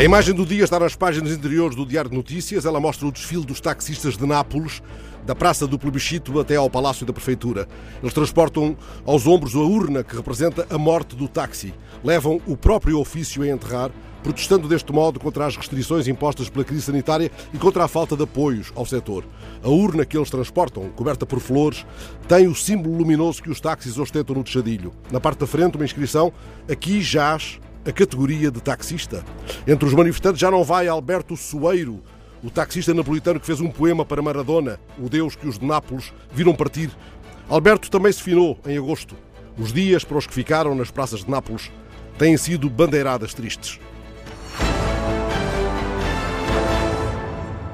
A imagem do dia está nas páginas interiores do Diário de Notícias. Ela mostra o desfile dos taxistas de Nápoles, da Praça do Plebiscito até ao Palácio da Prefeitura. Eles transportam aos ombros a urna que representa a morte do táxi. Levam o próprio ofício a enterrar, protestando deste modo contra as restrições impostas pela crise sanitária e contra a falta de apoios ao setor. A urna que eles transportam, coberta por flores, tem o símbolo luminoso que os táxis ostentam no tejadilho. Na parte da frente, uma inscrição: Aqui jaz a categoria de taxista. Entre os manifestantes já não vai Alberto Soeiro, o taxista napolitano que fez um poema para Maradona, o deus que os de Nápoles viram partir. Alberto também se finou em agosto. Os dias para os que ficaram nas praças de Nápoles têm sido bandeiradas tristes.